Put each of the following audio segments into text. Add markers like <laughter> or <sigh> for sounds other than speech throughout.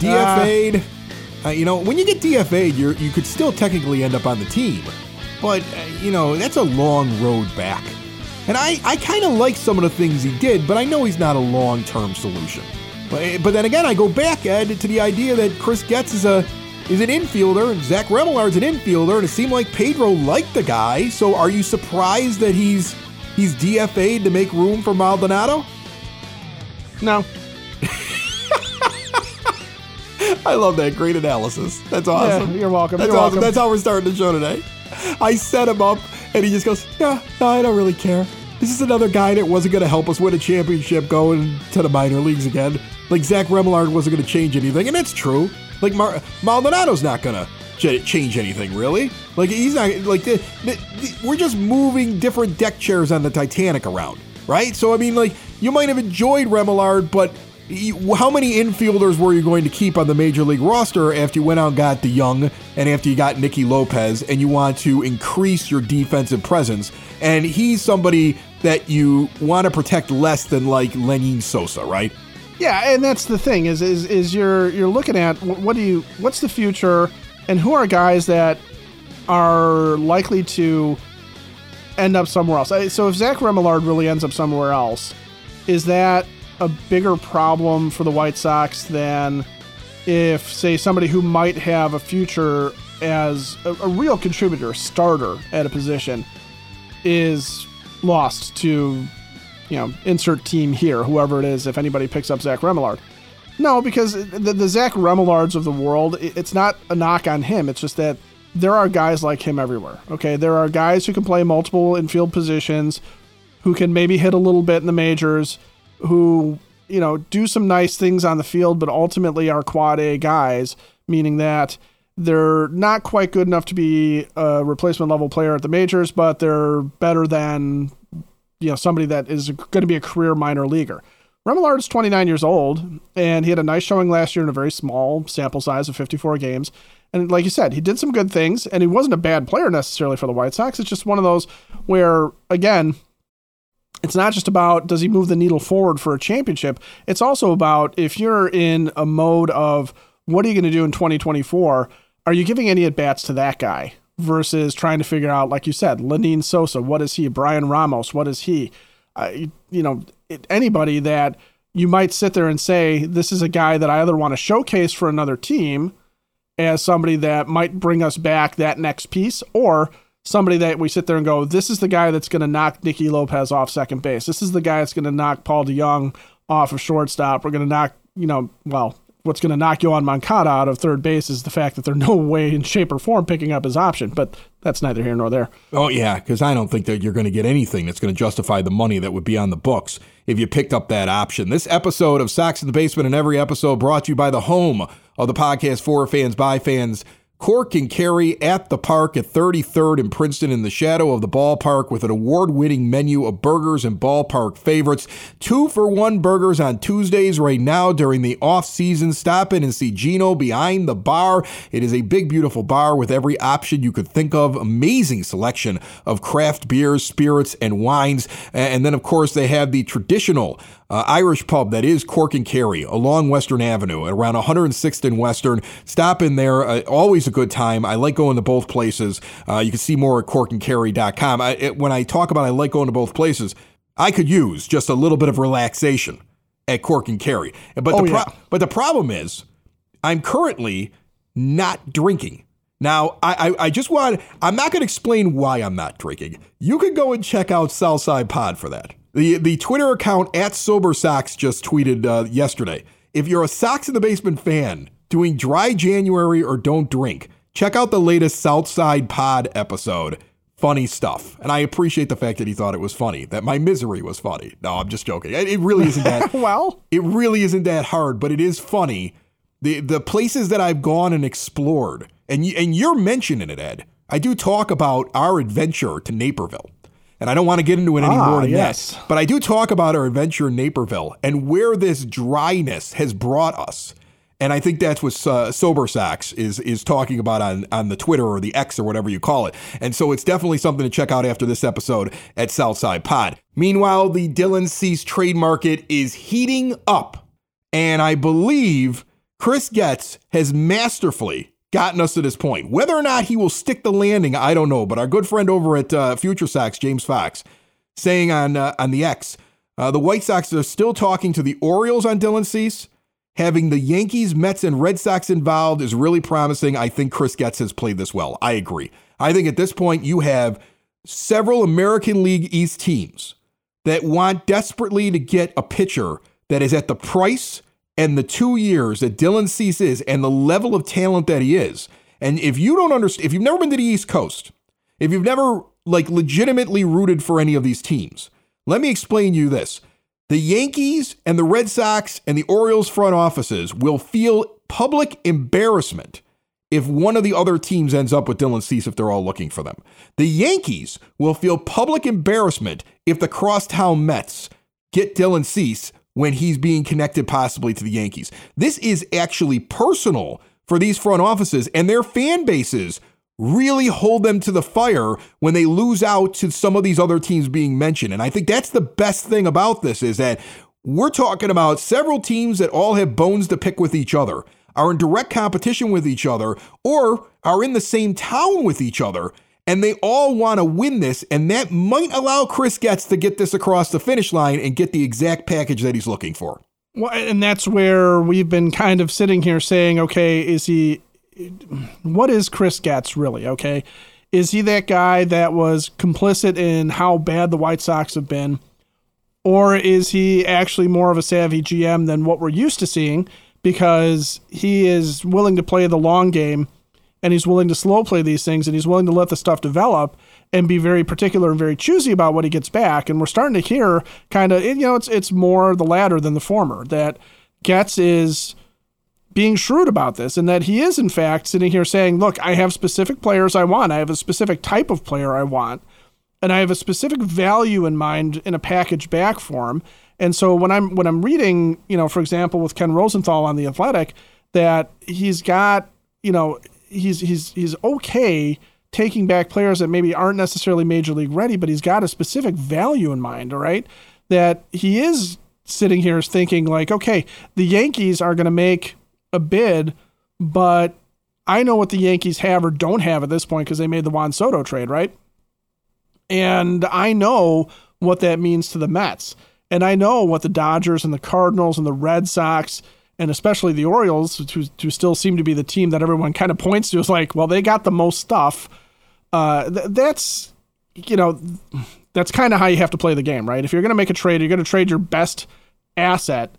DFA'd. Uh, you know, when you get DFA'd, you you could still technically end up on the team. But, uh, you know, that's a long road back. And I, I kind of like some of the things he did, but I know he's not a long term solution. But, but then again, I go back, Ed, to the idea that Chris Getz is a is an infielder and Zach Remillard's an infielder, and it seemed like Pedro liked the guy. So are you surprised that he's he's DFA'd to make room for Maldonado? No. I love that. Great analysis. That's awesome. Yeah, you're welcome. That's you're awesome. welcome. That's how we're starting the show today. I set him up, and he just goes, "Yeah, no, I don't really care. This is another guy that wasn't going to help us win a championship going to the minor leagues again. Like Zach Remillard wasn't going to change anything, and that's true. Like Mar- Maldonado's not going to change anything, really. Like he's not like the, the, the, we're just moving different deck chairs on the Titanic around, right? So I mean, like you might have enjoyed Remillard, but how many infielders were you going to keep on the major league roster after you went out and got DeJong and after you got Nicky Lopez and you want to increase your defensive presence? And he's somebody that you want to protect less than like Lenyn Sosa, right? Yeah, and that's the thing is is is you're you're looking at what do you what's the future and who are guys that are likely to end up somewhere else. So if Zach Remillard really ends up somewhere else, is that a bigger problem for the White Sox than if say somebody who might have a future as a, a real contributor, starter at a position is lost to you know, insert team here, whoever it is, if anybody picks up Zach Remillard. No, because the, the Zach Remillards of the world, it's not a knock on him. It's just that there are guys like him everywhere. Okay, there are guys who can play multiple infield positions, who can maybe hit a little bit in the majors, who you know do some nice things on the field, but ultimately are quad A guys, meaning that they're not quite good enough to be a replacement level player at the majors, but they're better than you know somebody that is going to be a career minor leaguer. Remillard is 29 years old, and he had a nice showing last year in a very small sample size of 54 games. And like you said, he did some good things, and he wasn't a bad player necessarily for the White Sox. It's just one of those where, again, it's not just about does he move the needle forward for a championship. It's also about if you're in a mode of what are you going to do in 2024? Are you giving any at bats to that guy versus trying to figure out, like you said, Lenyn Sosa, what is he? Bryan Ramos, what is he? Uh, you, know, it, anybody that you might sit there and say, this is a guy that I either want to showcase for another team as somebody that might bring us back that next piece, or somebody that we sit there and go, this is the guy that's going to knock Nicky Lopez off second base. This is the guy that's going to knock Paul DeJong off of shortstop. We're going to knock, you know, well, what's going to knock Yoán Moncada out of third base is the fact that they're no <laughs> way in shape or form picking up his option, but that's neither here nor there. Oh yeah, because I don't think that you're going to get anything that's going to justify the money that would be on the books if you picked up that option. This episode of Sox in the Basement and every episode brought to you by the home of the podcast for fans by fans. Cork and Kerry at the park at 33rd and Princeton in the shadow of the ballpark with an award winning menu of burgers and ballpark favorites. Two for one burgers on Tuesdays right now during the off season. Stop in and see Gino behind the bar. It is a big, beautiful bar with every option you could think of. Amazing selection of craft beers, spirits, and wines. And then, of course, they have the traditional uh, Irish pub that is Cork and Kerry along Western Avenue at around 106th and Western. Stop in there. Uh, always a good time. I like going to both places. Uh, you can see more at corkandkerry.com. I, it, when I talk about I like going to both places, I could use just a little bit of relaxation at Cork and Kerry. But Oh, the pro- yeah. but the problem is, I'm currently not drinking. Now, I, I, I just want, I'm not going to explain why I'm not drinking. You can go and check out Southside Pod for that. The, the Twitter account at Sober Sox just tweeted uh, yesterday. If you're a Sox in the Basement fan doing dry January or don't drink, check out the latest Southside Pod episode. Funny stuff. And I appreciate the fact that he thought it was funny, that my misery was funny. No, I'm just joking. It, really isn't that. <laughs> Well, It really isn't that hard, but it is funny the the places that I've gone and explored, and you, and you're mentioning it, Ed. I do talk about our adventure to Naperville. And I don't want to get into it any Ah, more than yes. that. But I do talk about our adventure in Naperville and where this dryness has brought us. And I think that's what uh, Sober Sox is is talking about on, on the Twitter or the X or whatever you call it. And so it's definitely something to check out after this episode at Southside Pod. Meanwhile, the Dylan Cease trade market is heating up. And I believe Chris Getz has masterfully gotten us to this point. Whether or not he will stick the landing, I don't know. But our good friend over at uh, Future Sox, James Fox, saying on uh, on the X, uh, the White Sox are still talking to the Orioles on Dylan Cease. Having the Yankees, Mets, and Red Sox involved is really promising. I think Chris Getz has played this well. I agree. I think at this point you have several American League East teams that want desperately to get a pitcher that is at the price and the two years that Dylan Cease is and the level of talent that he is. And if you don't understand, if you've never been to the East Coast, if you've never like legitimately rooted for any of these teams, let me explain you this. The Yankees and the Red Sox and the Orioles front offices will feel public embarrassment if one of the other teams ends up with Dylan Cease if they're all looking for them. The Yankees will feel public embarrassment if the crosstown Mets get Dylan Cease when he's being connected possibly to the Yankees. This is actually personal for these front offices and their fan bases really hold them to the fire when they lose out to some of these other teams being mentioned. And I think that's the best thing about this is that we're talking about several teams that all have bones to pick with each other, are in direct competition with each other, or are in the same town with each other. And they all want to win this, and that might allow Chris Getz to get this across the finish line and get the exact package that he's looking for. Well, and that's where we've been kind of sitting here saying, okay, is he, what is Chris Getz really? Okay. Is he that guy that was complicit in how bad the White Sox have been? Or is he actually more of a savvy GM than what we're used to seeing because he is willing to play the long game and he's willing to slow play these things and he's willing to let the stuff develop and be very particular and very choosy about what he gets back. And we're starting to hear kind of, you know, it's it's more the latter than the former that Getz is being shrewd about this and that he is in fact sitting here saying, look, I have specific players I want. I have a specific type of player I want. And I have a specific value in mind in a package back for him. And so when I'm when I'm reading, you know, for example, with Ken Rosenthal on the Athletic, that he's got, you know, he's he's he's okay taking back players that maybe aren't necessarily major league ready, but he's got a specific value in mind, all right? That he is sitting here thinking like, okay, the Yankees are going to make a bid, but I know what the Yankees have or don't have at this point because they made the Juan Soto trade, right? And I know what that means to the Mets. And I know what the Dodgers and the Cardinals and the Red Sox and especially the Orioles, who, who still seem to be the team that everyone kind of points to, is like, well, they got the most stuff. Uh, th- that's, you know, that's kind of how you have to play the game, right? If you're going to make a trade, you're going to trade your best asset.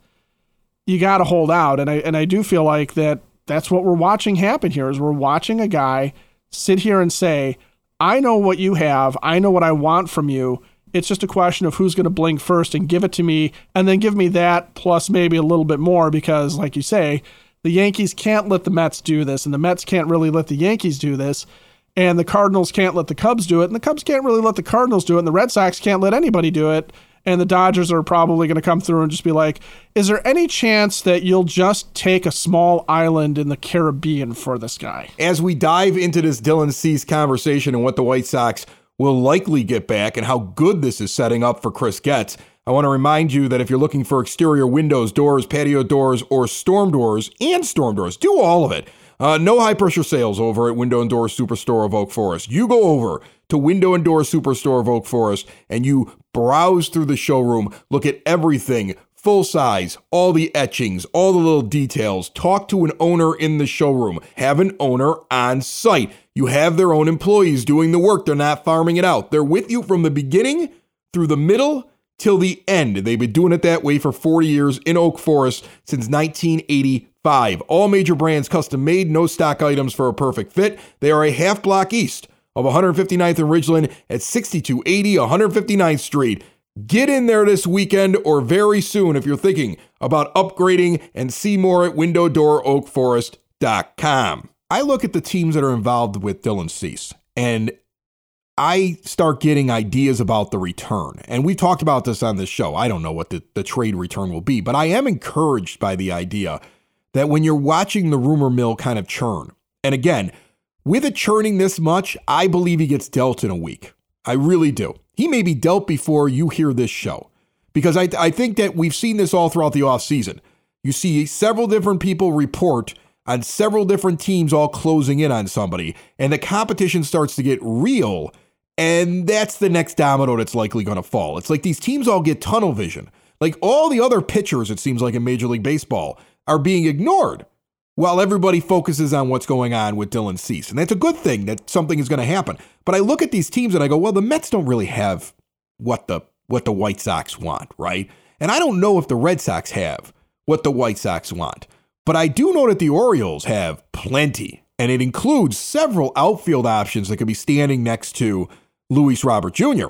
You got to hold out, and I and I do feel like that. That's what we're watching happen here. Is we're watching a guy sit here and say, "I know what you have. I know what I want from you." It's just a question of who's going to blink first and give it to me, and then give me that plus maybe a little bit more because, like you say, the Yankees can't let the Mets do this, and the Mets can't really let the Yankees do this, and the Cardinals can't let the Cubs do it, and the Cubs can't really let the Cardinals do it, and the Red Sox can't let anybody do it, and the Dodgers are probably going to come through and just be like, "Is there any chance that you'll just take a small island in the Caribbean for this guy?" As we dive into this Dylan Cease conversation and what the White Sox will likely get back and how good this is setting up for Chris Getz. I want to remind you that if you're looking for exterior windows, doors, patio doors, or storm doors, and storm doors, do all of it. Uh, no high pressure sales over at Window and Door Superstore of Oak Forest. You go over to Window and Door Superstore of Oak Forest and you browse through the showroom, look at everything full size, all the etchings, all the little details. Talk to an owner in the showroom. Have an owner on site. You have their own employees doing the work. They're not farming it out. They're with you from the beginning through the middle till the end. They've been doing it that way for 40 years in Oak Forest since 1985. All major brands custom made, no stock items for a perfect fit. They are a half block east of 159th and Ridgeland at 6280 159th Street. Get in there this weekend or very soon if you're thinking about upgrading and see more at window-door-oak-forest.com. I look at the teams that are involved with Dylan Cease and I start getting ideas about the return. And we talked about this on this show. I don't know what the, the trade return will be, but I am encouraged by the idea that when you're watching the rumor mill kind of churn, and again, with it churning this much, I believe he gets dealt in a week. I really do. He may be dealt before you hear this show because I, I think that we've seen this all throughout the offseason. You see several different people report on several different teams all closing in on somebody, and the competition starts to get real. And that's the next domino that's likely going to fall. It's like these teams all get tunnel vision. Like all the other pitchers, it seems like in Major League Baseball, are being ignored while everybody focuses on what's going on with Dylan Cease. And that's a good thing that something is going to happen. But I look at these teams and I go, well, the Mets don't really have what the what the White Sox want, right? And I don't know if the Red Sox have what the White Sox want. But I do know that the Orioles have plenty, and it includes several outfield options that could be standing next to Luis Robert Jr.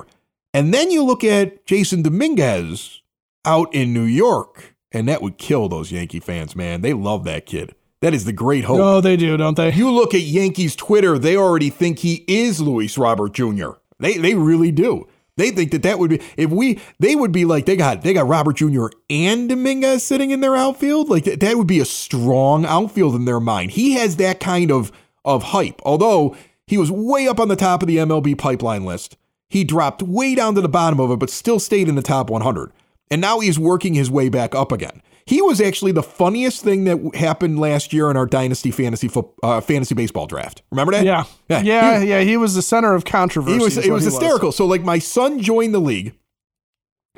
And then you look at Jasson Dominguez out in New York, and that would kill those Yankee fans, man. They love that kid. That is the great hope. Oh, they do, don't they? You look at Yankees Twitter, they already think he is Luis Robert Jr. They they really do. They think that that would be if we they would be like they got they got Robert Jr. and Dominguez sitting in their outfield like that, that would be a strong outfield in their mind. He has that kind of of hype. Although he was way up on the top of the MLB pipeline list, he dropped way down to the bottom of it, but still stayed in the top 100. And now he's working his way back up again. He was actually the funniest thing that happened last year in our dynasty fantasy fo- uh, fantasy baseball draft. Remember that? Yeah, yeah, yeah. He, yeah, he was the center of controversy. He was. It was hysterical. Was. So like, my son joined the league,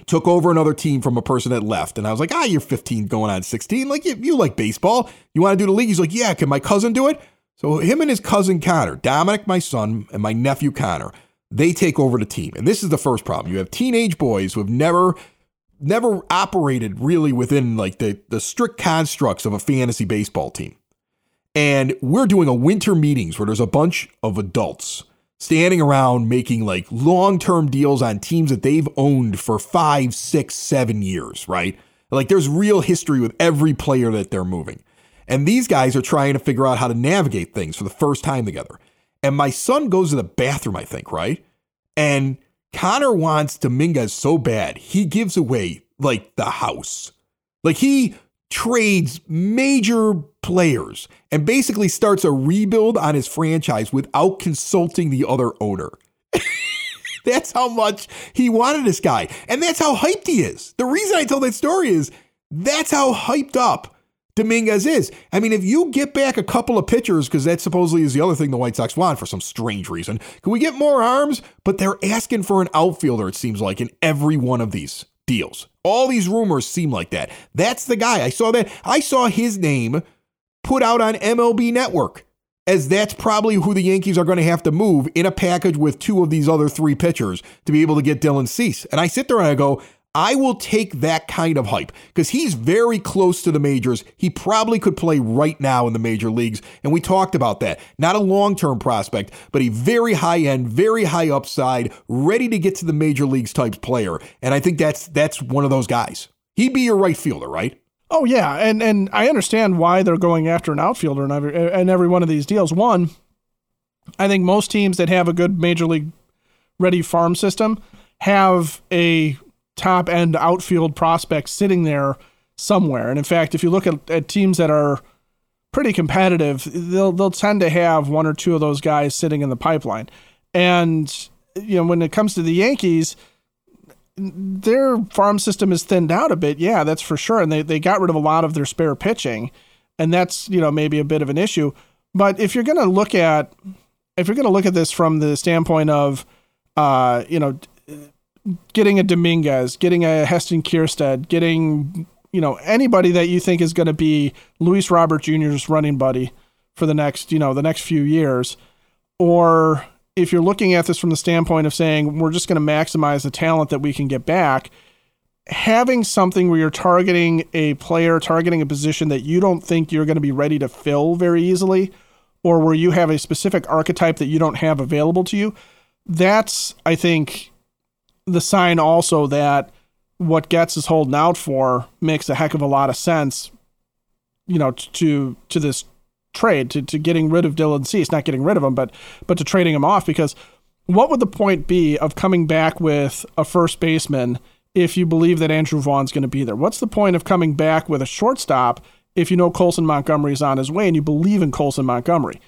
took over another team from a person that left, and I was like, ah, you're 15, going on 16. Like you, you like baseball? You want to do the league? He's like, yeah. Can my cousin do it? So him and his cousin Connor, Dominic, my son, and my nephew Connor, they take over the team. And this is the first problem. You have teenage boys who have never never operated really within like the, the strict constructs of a fantasy baseball team. And we're doing a winter meetings where there's a bunch of adults standing around making like long term deals on teams that they've owned for five, six, seven years, right? Like there's real history with every player that they're moving. And these guys are trying to figure out how to navigate things for the first time together. And my son goes to the bathroom, I think, right? And Connor wants Dominguez so bad, he gives away like the house. Like he trades major players and basically starts a rebuild on his franchise without consulting the other owner. <laughs> that's how much he wanted this guy. And that's how hyped he is. The reason I tell that story is that's how hyped up Dominguez is. I mean, if you get back a couple of pitchers, because that supposedly is the other thing the White Sox want for some strange reason, can we get more arms? But they're asking for an outfielder, it seems like, in every one of these deals. All these rumors seem like that. That's the guy. I saw that. I saw his name put out on MLB Network as that's probably who the Yankees are going to have to move in a package with two of these other three pitchers to be able to get Dylan Cease. And I sit there and I go, I will take that kind of hype because he's very close to the majors. He probably could play right now in the major leagues. And we talked about that. Not a long term prospect, but a very high end, very high upside, ready to get to the major leagues type player. And I think that's that's one of those guys. He'd be your right fielder, right? Oh yeah, and and I understand why they're going after an outfielder in every in every one of these deals. One, I think most teams that have a good major league ready farm system have a top end outfield prospects sitting there somewhere. And in fact, if you look at, at teams that are pretty competitive, they'll they'll tend to have one or two of those guys sitting in the pipeline. And you know, when it comes to the Yankees, their farm system is thinned out a bit. Yeah, that's for sure. And they, they got rid of a lot of their spare pitching. And that's, you know, maybe a bit of an issue. But if you're gonna look at if you're gonna look at this from the standpoint of uh, you know, getting a Dominguez, getting a Heston Kjerstad, getting you know anybody that you think is going to be Luis Robert Jr.'s running buddy for the next you know the next few years, or if you're looking at this from the standpoint of saying we're just going to maximize the talent that we can get back, having something where you're targeting a player, targeting a position that you don't think you're going to be ready to fill very easily, or where you have a specific archetype that you don't have available to you, that's I think the sign also that what Getz is holding out for makes a heck of a lot of sense, you know, to to this trade, to, to getting rid of Dylan Cease, not getting rid of him, but but to trading him off because what would the point be of coming back with a first baseman if you believe that Andrew Vaughn's going to be there? What's the point of coming back with a shortstop if you know Colson Montgomery is on his way and you believe in Colson Montgomery?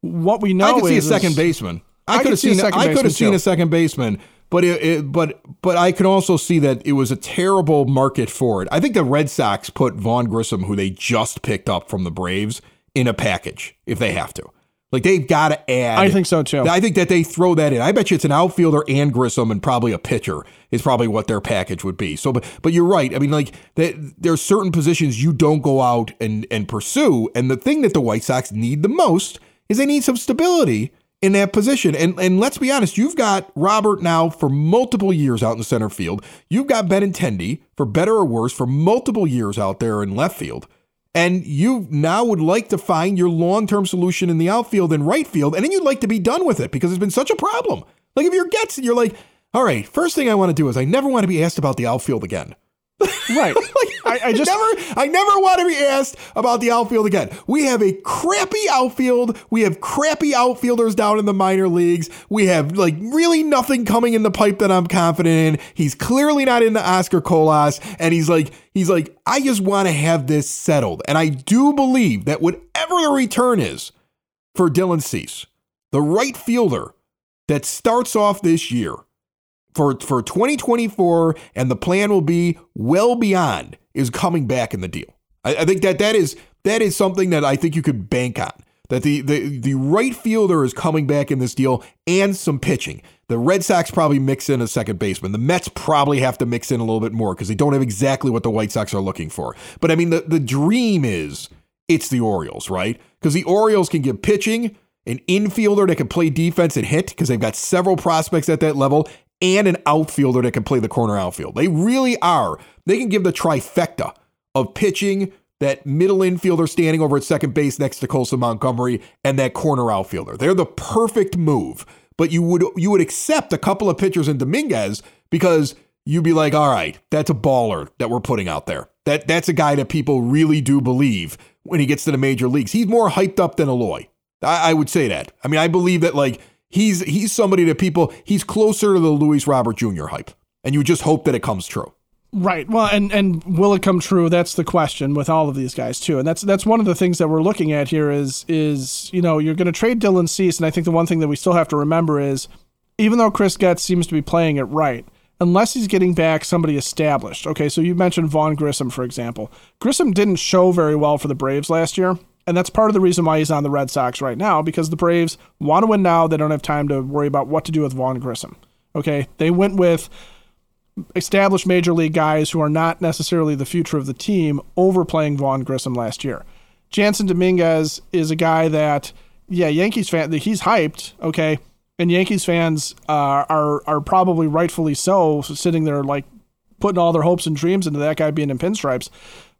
What we know I could see a second baseman. I, I could have see a seen. second I could have seen a second baseman, but it, it, but but I can also see that it was a terrible market for it. I think the Red Sox put Vaughn Grissom, who they just picked up from the Braves, in a package if they have to. Like they've got to add. I think so, too. I think that they throw that in. I bet you it's an outfielder and Grissom and probably a pitcher is probably what their package would be. So, but but you're right. I mean, like that, there's certain positions you don't go out and and pursue, and the thing that the White Sox need the most is they need some stability in that position. And and let's be honest, you've got Robert now for multiple years out in center field. You've got Benintendi for better or worse for multiple years out there in left field. And you now would like to find your long term solution in the outfield and right field, and then you'd like to be done with it because it's been such a problem. Like if you're Getz, you're like, all right, first thing I want to do is I never want to be asked about the outfield again. <laughs> right. I, I just never, I never want to be asked about the outfield again. We have a crappy outfield. We have crappy outfielders down in the minor leagues. We have like really nothing coming in the pipe that I'm confident in. He's clearly not into Oscar Colas, and he's like, he's like, I just want to have this settled. And I do believe that whatever the return is for Dylan Cease, the right fielder that starts off this year for for 2024 and the plan will be well beyond is coming back in the deal. I, I think that that is that is something that I think you could bank on. That the, the the right fielder is coming back in this deal and some pitching. The Red Sox probably mix in a second baseman. The Mets probably have to mix in a little bit more because they don't have exactly what the White Sox are looking for. But I mean, the, the dream is it's the Orioles, right? Because the Orioles can get pitching, an infielder that can play defense and hit because they've got several prospects at that level, and an outfielder that can play the corner outfield. They really are. They can give the trifecta of pitching, that middle infielder standing over at second base next to Colson Montgomery, and that corner outfielder. They're the perfect move. But you would you would accept a couple of pitchers in Dominguez because you'd be like, all right, that's a baller that we're putting out there. That that's a guy that people really do believe when he gets to the major leagues. He's more hyped up than Eloy. I, I would say that. I mean, I believe that like he's he's somebody that people he's closer to the Luis Robert Jr. hype, and you just hope that it comes true. Right. Well, and and will it come true? That's the question with all of these guys too. And that's that's one of the things that we're looking at here is is you know you're going to trade Dylan Cease, and I think the one thing that we still have to remember is even though Chris Getz seems to be playing it right, unless he's getting back somebody established. Okay, so you mentioned Vaughn Grissom for example. Grissom didn't show very well for the Braves last year. And that's part of the reason why he's on the Red Sox right now, because the Braves want to win now. They don't have time to worry about what to do with Vaughn Grissom. Okay. They went with established major league guys who are not necessarily the future of the team overplaying Vaughn Grissom last year. Jasson Dominguez is a guy that, yeah, Yankees fan, he's hyped, okay, and Yankees fans uh, are are probably rightfully so, sitting there like putting all their hopes and dreams into that guy being in pinstripes.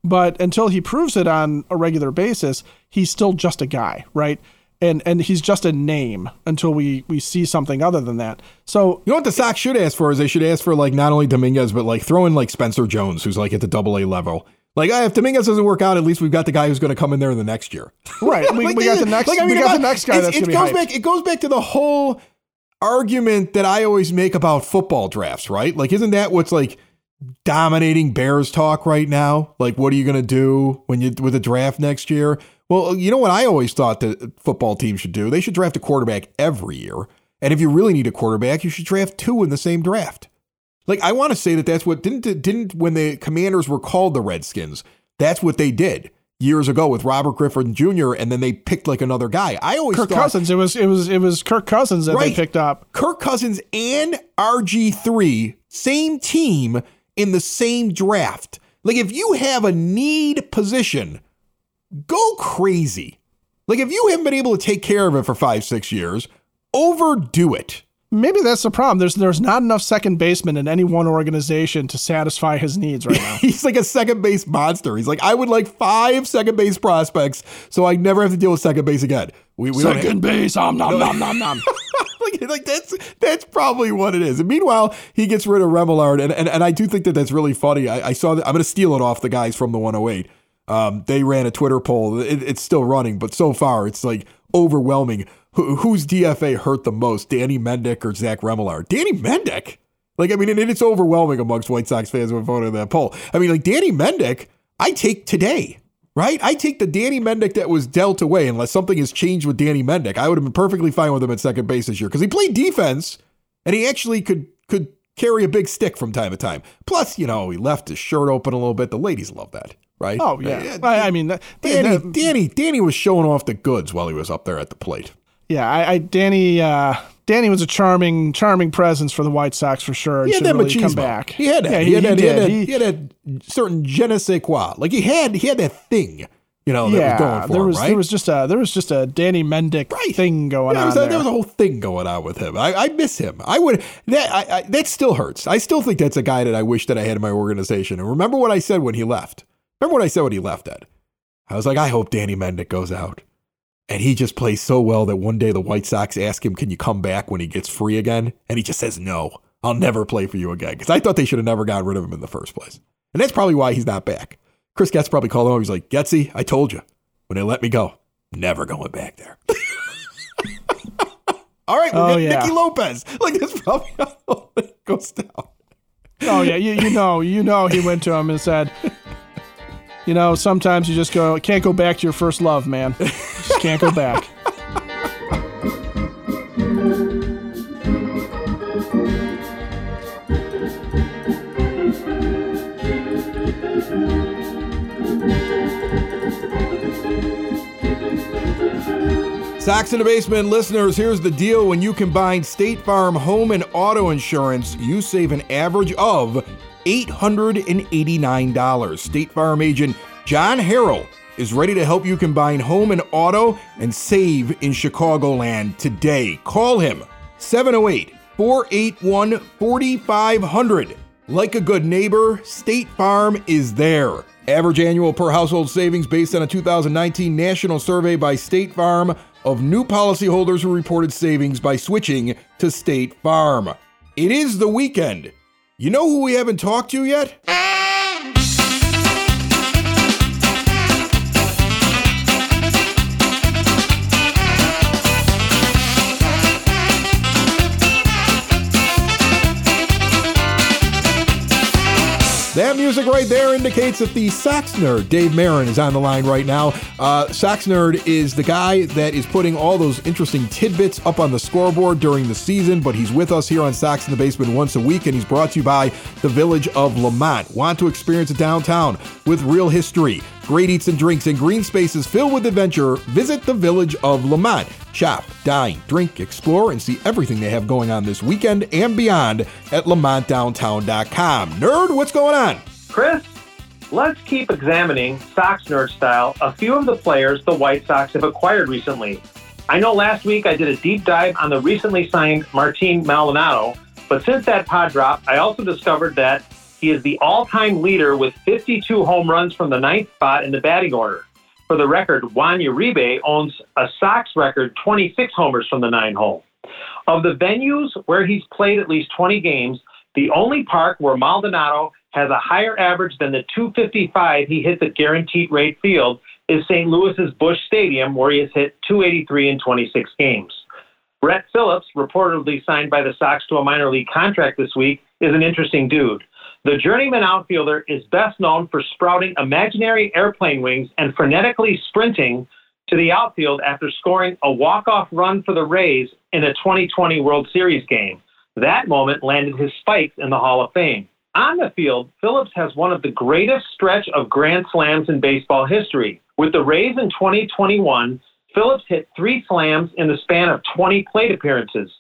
But until he proves it on a regular basis, he's still just a guy, right? And and he's just a name until we we see something other than that. So You know what the Sox should ask for is they should ask for like not only Dominguez but like throw in like Spencer Jones, who's like at the Double A level. Like ah, if Dominguez doesn't work out, at least we've got the guy who's going to come in there in the next year. <laughs> right, we, <laughs> Like, we got the next like, I mean, we got I- the next guy that's it goes back. It goes back to the whole argument that I always make about football drafts, right? Like, isn't that what's like dominating Bears talk right now? Like, what are you going to do when you with a draft next year? Well, you know what I always thought that football teams should do? They should draft a quarterback every year. And if you really need a quarterback, you should draft two in the same draft. Like I want to say that that's what didn't didn't when the Commanders were called the Redskins. That's what they did years ago with Robert Griffin Jr. And then they picked like another guy. I always Kirk thought Cousins. It was it was it was Kirk Cousins that they picked up. Kirk Cousins and RG3, same team in the same draft. Like if you have a need position, go crazy. Like if you haven't been able to take care of it for five, six years, overdo it. Maybe that's the problem. There's there's not enough second basemen in any one organization to satisfy his needs right now. <laughs> He's like a second base monster. He's like, I would like five second base prospects so I never have to deal with second base again. We, we don't base, om nom nom nom nom. <laughs> like, like that's that's probably what it is. And meanwhile, he gets rid of Remillard, and, and, and I do think that that's really funny. I, I saw that I'm going to steal it off the guys from the 108. Um, they ran a Twitter poll. It, it's still running, but so far it's like overwhelming. Who, whose DFA hurt the most, Danny Mendick or Zach Remillard? Danny Mendick. Like I mean, and it's overwhelming amongst White Sox fans when voting that poll. I mean, like Danny Mendick, I take today right? I take the Danny Mendick that was dealt away unless something has changed with Danny Mendick. I would have been perfectly fine with him at second base this year because he played defense and he actually could could carry a big stick from time to time. Plus, you know, he left his shirt open a little bit. The ladies love that, right? Oh yeah. Uh, I, I mean, that, Danny, that, Danny, Danny was showing off the goods while he was up there at the plate. Yeah, I, I Danny. Uh, Danny was a charming, charming presence for the White Sox for sure. He had that really come back. He had that. Yeah, he, he, had, he, that, he, had that, he, had that certain je ne sais quoi. Like he had, he had that thing. You know, yeah, was there was him, right? there was just a there was just a Danny Mendick right. thing going yeah, on. there. there. was a whole thing going on with him. I, I miss him. I would that I, I, that still hurts. I still think that's a guy that I wish that I had in my organization. And remember what I said when he left. Remember what I said when he left, Ed. I was like, I hope Danny Mendick goes out. And he just plays so well that one day the White Sox ask him, Can you come back when he gets free again? And he just says, No, I'll never play for you again. Because I thought they should have never gotten rid of him in the first place. And that's probably why he's not back. Chris Getz probably called him up. He's like, Getsy, I told you. When they let me go, never going back there. <laughs> All right, we'll oh, get yeah. Nicky Lopez. Like that's probably how it goes down. Oh yeah, you, you know, you know he went to him and said, you know, sometimes you just go can't go back to your first love, man. <laughs> Just can't go back. Sox in the Basement listeners, here's the deal. When you combine State Farm home and auto insurance, you save an average of $889. State Farm agent John Harrell is ready to help you combine home and auto and save in Chicagoland today. Call him 708 481 4500. Like a good neighbor, State Farm is there. Average annual per household savings based on a 2019 national survey by State Farm of new policyholders who reported savings by switching to State Farm. It is the weekend. You know who we haven't talked to yet? That music right there indicates that the Sox nerd, Dave Marin, is on the line right now. Uh, Sox nerd is the guy that is putting all those interesting tidbits up on the scoreboard during the season, but he's with us here on Sox in the Basement once a week, and he's brought to you by the Village of Lamont. Want to experience a downtown with real history, great eats and drinks, and green spaces filled with adventure? Visit the Village of Lamont. Shop, dine, drink, explore, and see everything they have going on this weekend and beyond at LamontDowntown.com. Nerd, what's going on? Chris, let's keep examining Sox Nerd style a few of the players the White Sox have acquired recently. I know last week I did a deep dive on the recently signed Martin Maldonado, but since that pod drop, I also discovered that he is the all time leader with 52 home runs from the ninth spot in the batting order. For the record, Juan Uribe owns a Sox record 26 homers from the nine hole. Of the venues where he's played at least 20 games, the only park where Maldonado has a higher average than the 255 he hits at Guaranteed Rate Field is St. Louis's Busch Stadium, where he has hit 283 in 26 games. Brett Phillips, reportedly signed by the Sox to a minor league contract this week, is an interesting dude. The journeyman outfielder is best known for sprouting imaginary airplane wings and frenetically sprinting to the outfield after scoring a walk-off run for the Rays in a 2020 World Series game. That moment landed his spikes in the Hall of Fame. On the field, Phillips has one of the greatest stretch of grand slams in baseball history. With the Rays in 2021, Phillips hit three slams in the span of 20 plate appearances.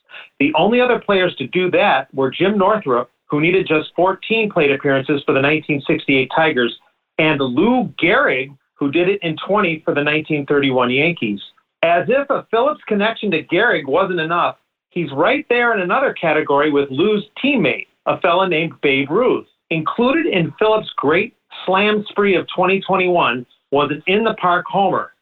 The only other players to do that were Jim Northrup who needed just 14 plate appearances for the 1968 Tigers, and Lou Gehrig, who did it in 20 for the 1931 Yankees. As if a Phillips connection to Gehrig wasn't enough, he's right there in another category with Lou's teammate, a fella named Babe Ruth. Included in Phillips' great slam spree of 2021 was an in the park homer.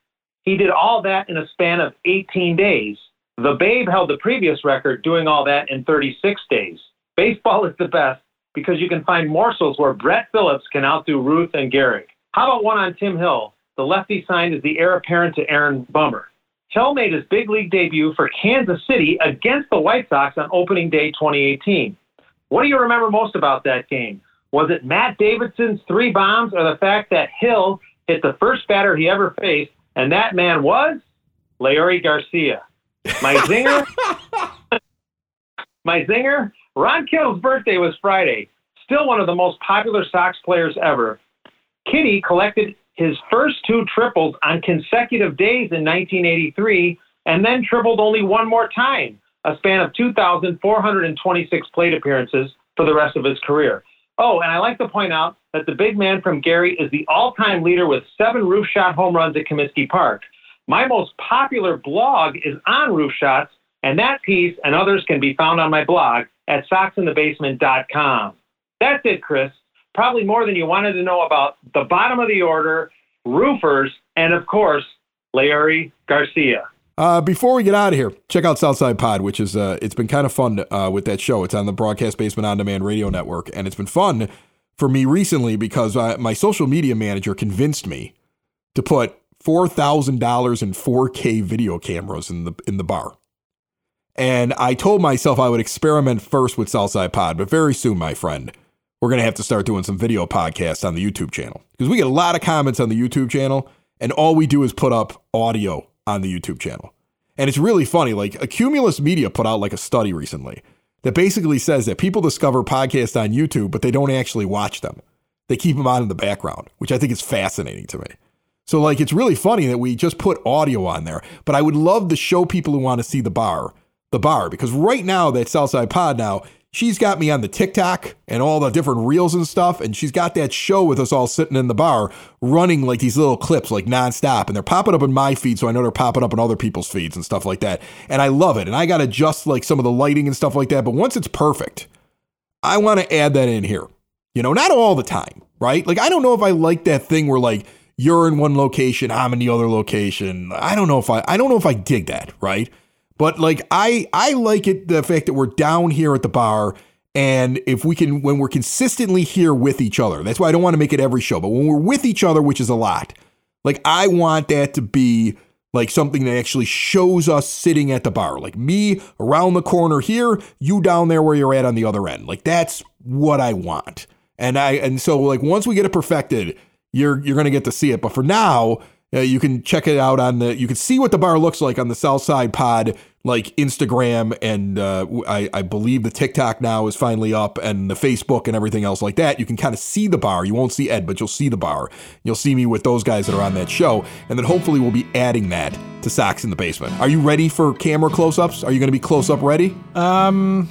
He did all that in a span of 18 days. The Babe held the previous record, doing all that in 36 days. Baseball <laughs> is the best because you can find morsels where Brett Phillips can outdo Ruth and Gehrig. How about one on Tim Hill? The lefty signed as the heir apparent to Aaron Bummer. Hill made his big league debut for Kansas City against the White Sox on opening day 2018. What do you remember most about that game? Was it Matt Davidson's three bombs or the fact that Hill hit the first batter he ever faced, and that man was Leury Garcia? My <laughs> zinger, my zinger, Ron Kittle's birthday was Friday. Still one of the most popular Sox players ever. Kitty collected his first two triples on consecutive days in 1983 and then tripled only one more time, a span of 2,426 plate appearances for the rest of his career. Oh, and I like to point out that the big man from Gary is the all time leader with seven roof shot home runs at Comiskey Park. My most popular blog is on roof shots, and that piece and others can be found on my blog at soxinthebasement.com. That's it, Chris. Probably more than you wanted to know about the bottom of the order, roofers, and of course, Leury Garcia. Uh, before we get out of here, check out Southside Pod, which is uh, it's been kind of fun uh, with that show. It's on the Broadcast Basement On Demand Radio Network, and it's been fun for me recently because uh, my social media manager convinced me to put four thousand dollars in 4K video cameras in the in the bar. And I told myself I would experiment first with Southside Pod, but very soon, my friend, we're gonna have to start doing some video podcasts on the YouTube channel because we get a lot of comments on the YouTube channel, and all we do is put up audio on the YouTube channel. And it's really funny. Like Accumulus Media put out like a study recently that basically says that people discover podcasts on YouTube, but they don't actually watch them. They keep them on in the background, which I think is fascinating to me. So like it's really funny that we just put audio on there, but I would love to show people who want to see the bar, the bar, because right now that Southside Pod now she's got me on the TikTok and all the different reels and stuff. And she's got that show with us all sitting in the bar running like these little clips, like nonstop. And they're popping up in my feed. So I know they're popping up in other people's feeds and stuff like that. And I love it. And I got to adjust like some of the lighting and stuff like that. But once it's perfect, I want to add that in here. You know, not all the time, right? Like, I don't know if I like that thing where like, you're in one location, I'm in the other location. I don't know if I I don't know if I dig that, right? But like I I like it the fact that we're down here at the bar and if we can when we're consistently here with each other. That's why I don't want to make it every show, but when we're with each other, which is a lot. Like I want that to be like something that actually shows us sitting at the bar. Like me around the corner here, you down there where you're at on the other end. Like that's what I want. And I and so like once we get it perfected, you're you're going to get to see it. But for now, uh, you can check it out on the. You can see what the bar looks like on the South Side Pod, like Instagram, and uh, I, I believe the TikTok now is finally up, and the Facebook and everything else like that. You can kind of see the bar. You won't see Ed, but you'll see the bar. You'll see me with those guys that are on that show, and then hopefully we'll be adding that to Sox in the Basement. Are you ready for camera close-ups? Are you going to be close-up ready? Um,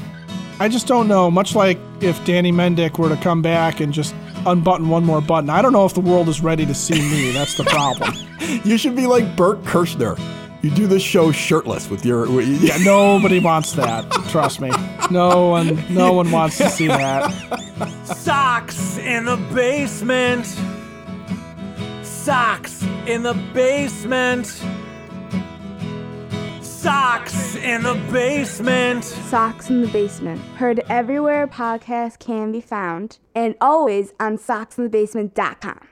I just don't know. Much like if Danny Mendick were to come back and just unbutton one more button. I don't know if the world is ready to see me. That's the problem. <laughs> you should be like Bert Kreischer. You do the show shirtless with your. yeah, nobody wants that. Trust me. No one, no one wants to see that. Sox in the basement. Sox in the basement. Sox in the basement. Sox in the Basement. Heard everywhere podcasts can be found and always on soxinthebasement.com.